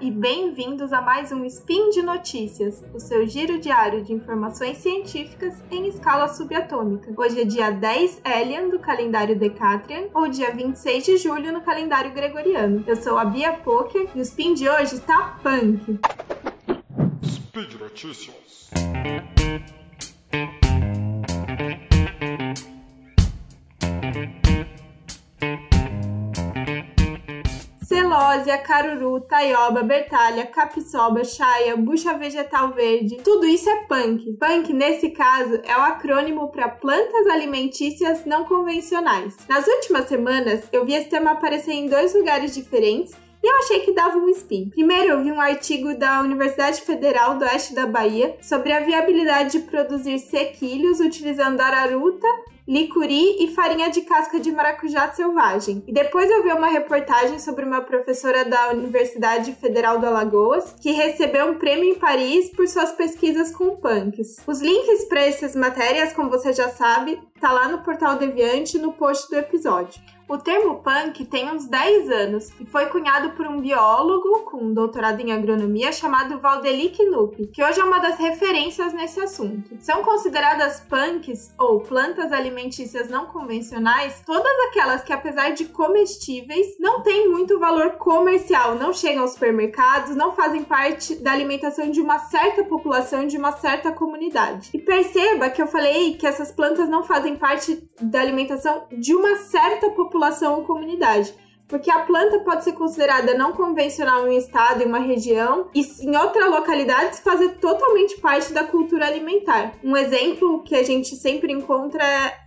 e bem-vindos a mais um Spin de Notícias, o seu giro diário de informações científicas em escala subatômica. Hoje é dia 10 Elian do calendário Decatrian ou dia 26 de julho no calendário gregoriano. Eu sou a Bia Poker e o Spin de hoje tá punk. Speed Notícias. Celósia, caruru, taioba, bertalha, capiçoba, chaia, bucha vegetal verde. Tudo isso é punk. Punk, nesse caso, é o acrônimo para plantas alimentícias não convencionais. Nas últimas semanas, eu vi esse tema aparecer em dois lugares diferentes e eu achei que dava um spin. Primeiro, eu vi um artigo da Universidade Federal do Oeste da Bahia sobre a viabilidade de produzir sequilhos utilizando araruta licuri e farinha de casca de maracujá selvagem. E depois eu vi uma reportagem sobre uma professora da Universidade Federal do Alagoas que recebeu um prêmio em Paris por suas pesquisas com punks. Os links para essas matérias, como você já sabe, tá lá no portal Deviante no post do episódio. O termo punk tem uns 10 anos e foi cunhado por um biólogo com um doutorado em agronomia chamado Valdeli Knupp, que hoje é uma das referências nesse assunto. São consideradas punks ou plantas alimentícias não convencionais todas aquelas que, apesar de comestíveis, não têm muito valor comercial, não chegam aos supermercados, não fazem parte da alimentação de uma certa população, de uma certa comunidade. E perceba que eu falei que essas plantas não fazem parte da alimentação de uma certa população população ou comunidade. Porque a planta pode ser considerada não convencional em um estado, em uma região, e em outra localidade fazer totalmente parte da cultura alimentar. Um exemplo que a gente sempre encontra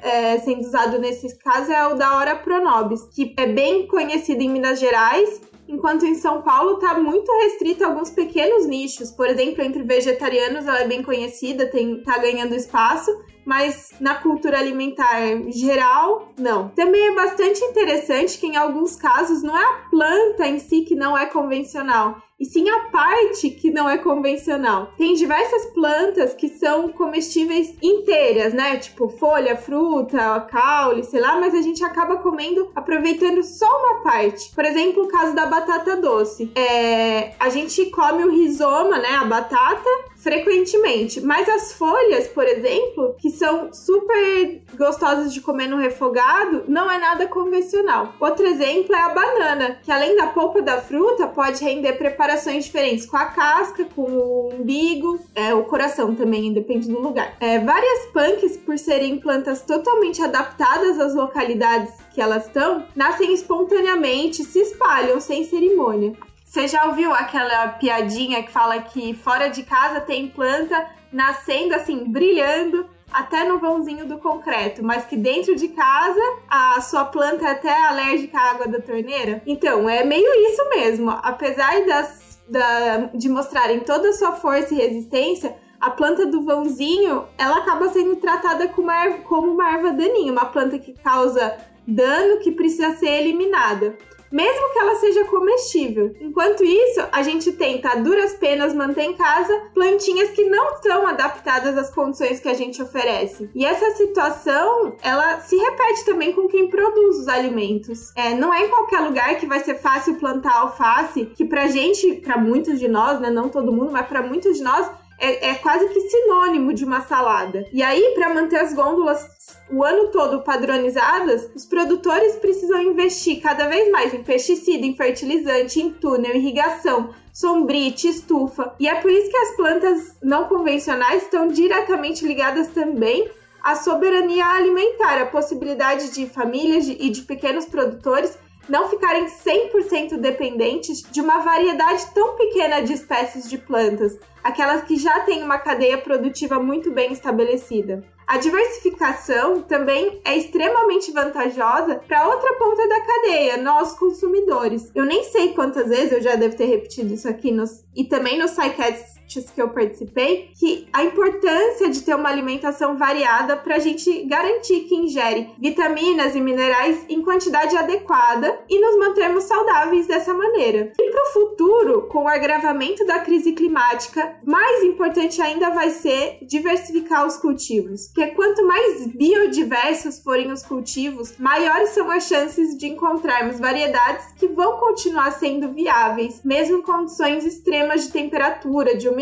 é, sendo usado nesse caso é o da Hora Pronobis, que é bem conhecido em Minas Gerais enquanto em São Paulo está muito restrito a alguns pequenos nichos. Por exemplo, entre vegetarianos ela é bem conhecida, tem, tá ganhando espaço, mas na cultura alimentar geral, não. Também é bastante interessante que em alguns casos não é a planta em si que não é convencional, e sim a parte que não é convencional. Tem diversas plantas que são comestíveis inteiras, né? Tipo folha, fruta, caule, sei lá, mas a gente acaba comendo, aproveitando só uma parte. Por exemplo, o caso da batata doce. É, a gente come o rizoma, né? A batata, frequentemente. Mas as folhas, por exemplo, que são super gostosas de comer no refogado, não é nada convencional. Outro exemplo é a banana, que além da polpa da fruta, pode render preparações diferentes com a casca, com o umbigo, é, o coração também, depende do lugar. É, várias punks, por serem plantas totalmente adaptadas às localidades que elas estão, nascem espontaneamente, se espalham sem cerimônia. Você já ouviu aquela piadinha que fala que fora de casa tem planta nascendo assim, brilhando até no vãozinho do concreto, mas que dentro de casa a sua planta é até alérgica à água da torneira? Então, é meio isso mesmo. Apesar das, da, de mostrarem toda a sua força e resistência, a planta do vãozinho, ela acaba sendo tratada como uma, como uma erva daninha, uma planta que causa dano que precisa ser eliminada mesmo que ela seja comestível. Enquanto isso, a gente tenta a duras penas manter em casa plantinhas que não são adaptadas às condições que a gente oferece. E essa situação, ela se repete também com quem produz os alimentos. É, não é em qualquer lugar que vai ser fácil plantar alface, que pra gente, pra muitos de nós, né, não todo mundo, mas pra muitos de nós, é, é quase que sinônimo de uma salada. E aí, para manter as gôndolas o ano todo padronizadas, os produtores precisam investir cada vez mais em pesticida, em fertilizante, em túnel, irrigação, sombrite, estufa. E é por isso que as plantas não convencionais estão diretamente ligadas também à soberania alimentar, a possibilidade de famílias e de pequenos produtores não ficarem 100% dependentes de uma variedade tão pequena de espécies de plantas, aquelas que já têm uma cadeia produtiva muito bem estabelecida. A diversificação também é extremamente vantajosa para outra ponta da cadeia, nós consumidores. Eu nem sei quantas vezes eu já devo ter repetido isso aqui nos, e também no SciCats que eu participei que a importância de ter uma alimentação variada para a gente garantir que ingere vitaminas e minerais em quantidade adequada e nos mantermos saudáveis dessa maneira. E para o futuro, com o agravamento da crise climática, mais importante ainda vai ser diversificar os cultivos, porque quanto mais biodiversos forem os cultivos, maiores são as chances de encontrarmos variedades que vão continuar sendo viáveis, mesmo em condições extremas de temperatura, de umidade,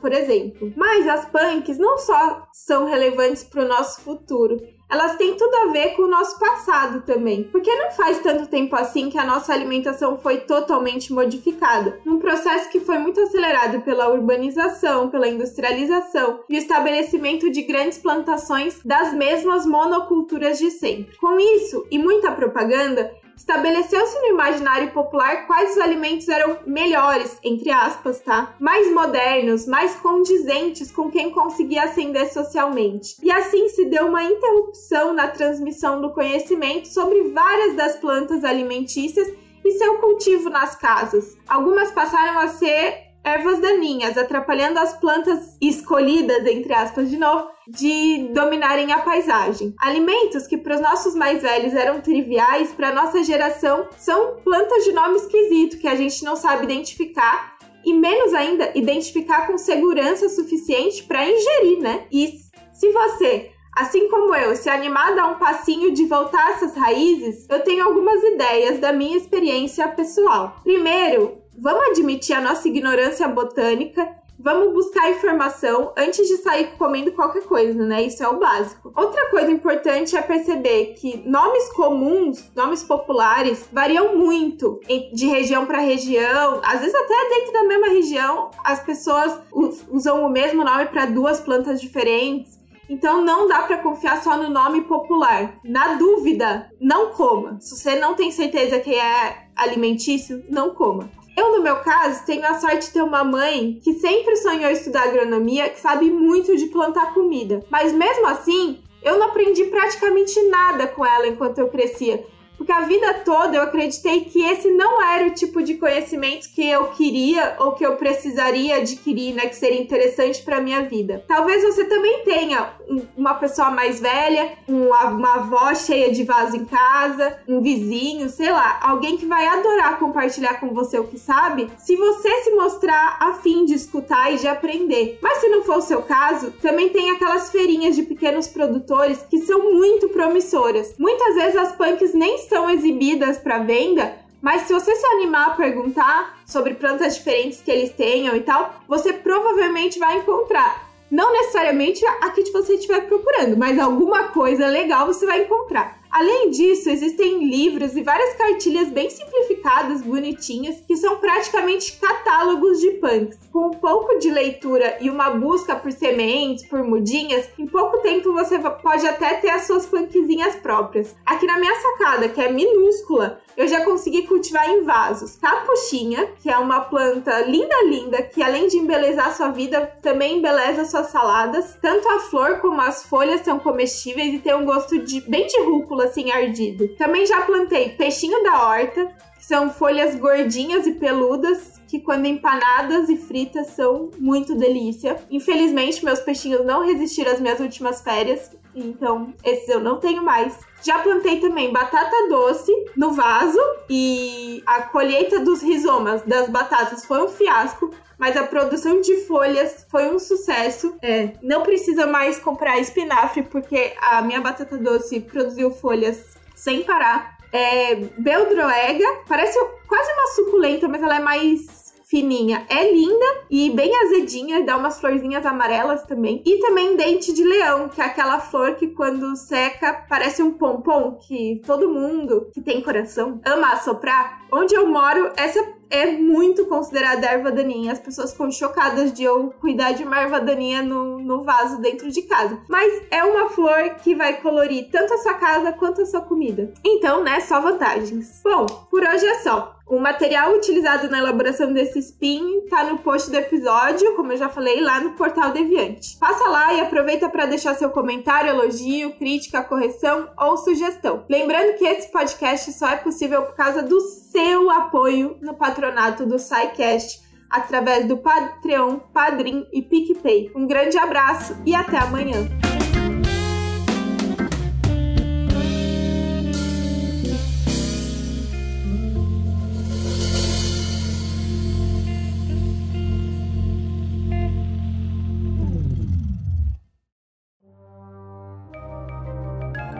por exemplo. Mas as punks não só são relevantes para o nosso futuro, elas têm tudo a ver com o nosso passado também. Porque não faz tanto tempo assim que a nossa alimentação foi totalmente modificada, num processo que foi muito acelerado pela urbanização, pela industrialização e o estabelecimento de grandes plantações das mesmas monoculturas de sempre. Com isso e muita propaganda, estabeleceu-se no imaginário popular quais os alimentos eram melhores, entre aspas, tá? Mais modernos, mais condizentes com quem conseguia ascender socialmente. E assim se deu uma interrupção na transmissão do conhecimento sobre várias das plantas alimentícias e seu cultivo nas casas. Algumas passaram a ser ervas daninhas, atrapalhando as plantas escolhidas, entre aspas, de novo, de dominarem a paisagem. Alimentos que para os nossos mais velhos eram triviais, para nossa geração são plantas de nome esquisito que a gente não sabe identificar e menos ainda identificar com segurança suficiente para ingerir, né? E se você Assim como eu, se animar a dar um passinho de voltar essas raízes, eu tenho algumas ideias da minha experiência pessoal. Primeiro, vamos admitir a nossa ignorância botânica Vamos buscar informação antes de sair comendo qualquer coisa, né? Isso é o básico. Outra coisa importante é perceber que nomes comuns, nomes populares, variam muito de região para região. Às vezes, até dentro da mesma região, as pessoas usam o mesmo nome para duas plantas diferentes. Então não dá para confiar só no nome popular. Na dúvida, não coma. Se você não tem certeza que é alimentício, não coma. Eu, no meu caso, tenho a sorte de ter uma mãe que sempre sonhou estudar agronomia, que sabe muito de plantar comida. Mas mesmo assim, eu não aprendi praticamente nada com ela enquanto eu crescia. Porque a vida toda eu acreditei que esse não era o tipo de conhecimento que eu queria ou que eu precisaria adquirir, né? Que seria interessante para minha vida. Talvez você também tenha uma pessoa mais velha, uma, uma avó cheia de vaso em casa, um vizinho, sei lá, alguém que vai adorar compartilhar com você o que sabe, se você se mostrar afim de escutar e de aprender. Mas se não for o seu caso, também tem aquelas feirinhas de pequenos produtores que são muito promissoras. Muitas vezes as punks nem são exibidas para venda, mas se você se animar a perguntar sobre plantas diferentes que eles tenham e tal, você provavelmente vai encontrar. Não necessariamente a que você estiver procurando, mas alguma coisa legal você vai encontrar. Além disso, existem livros e várias cartilhas bem simplificadas, bonitinhas, que são praticamente catálogos de punks. Com um pouco de leitura e uma busca por sementes, por mudinhas, em pouco tempo você pode até ter as suas punkzinhas próprias. Aqui na minha sacada, que é minúscula, eu já consegui cultivar em vasos. Capuchinha, que é uma planta linda, linda, que além de embelezar sua vida, também embeleza suas saladas. Tanto a flor como as folhas são comestíveis e tem um gosto de bem de rúcula, assim, ardido. Também já plantei peixinho da horta, são folhas gordinhas e peludas, que quando empanadas e fritas são muito delícia. Infelizmente, meus peixinhos não resistiram às minhas últimas férias, então esses eu não tenho mais. Já plantei também batata doce no vaso e a colheita dos rizomas das batatas foi um fiasco, mas a produção de folhas foi um sucesso. É, não precisa mais comprar espinafre porque a minha batata doce produziu folhas sem parar. É, beldroega, parece quase uma suculenta, mas ela é mais fininha. É linda e bem azedinha, dá umas florzinhas amarelas também. E também dente de leão, que é aquela flor que quando seca parece um pompom, que todo mundo que tem coração ama assoprar. Onde eu moro, essa é muito considerada erva daninha. As pessoas ficam chocadas de eu cuidar de uma erva daninha no, no vaso dentro de casa. Mas é uma flor que vai colorir tanto a sua casa quanto a sua comida. Então, né, só vantagens. Bom, por hoje é só. O material utilizado na elaboração desse spin tá no post do episódio, como eu já falei, lá no portal Deviante. Passa lá e aproveita para deixar seu comentário, elogio, crítica, correção ou sugestão. Lembrando que esse podcast só é possível por causa do seu apoio no patronato do SciCast através do Patreon, Padrim e PicPay. Um grande abraço e até amanhã!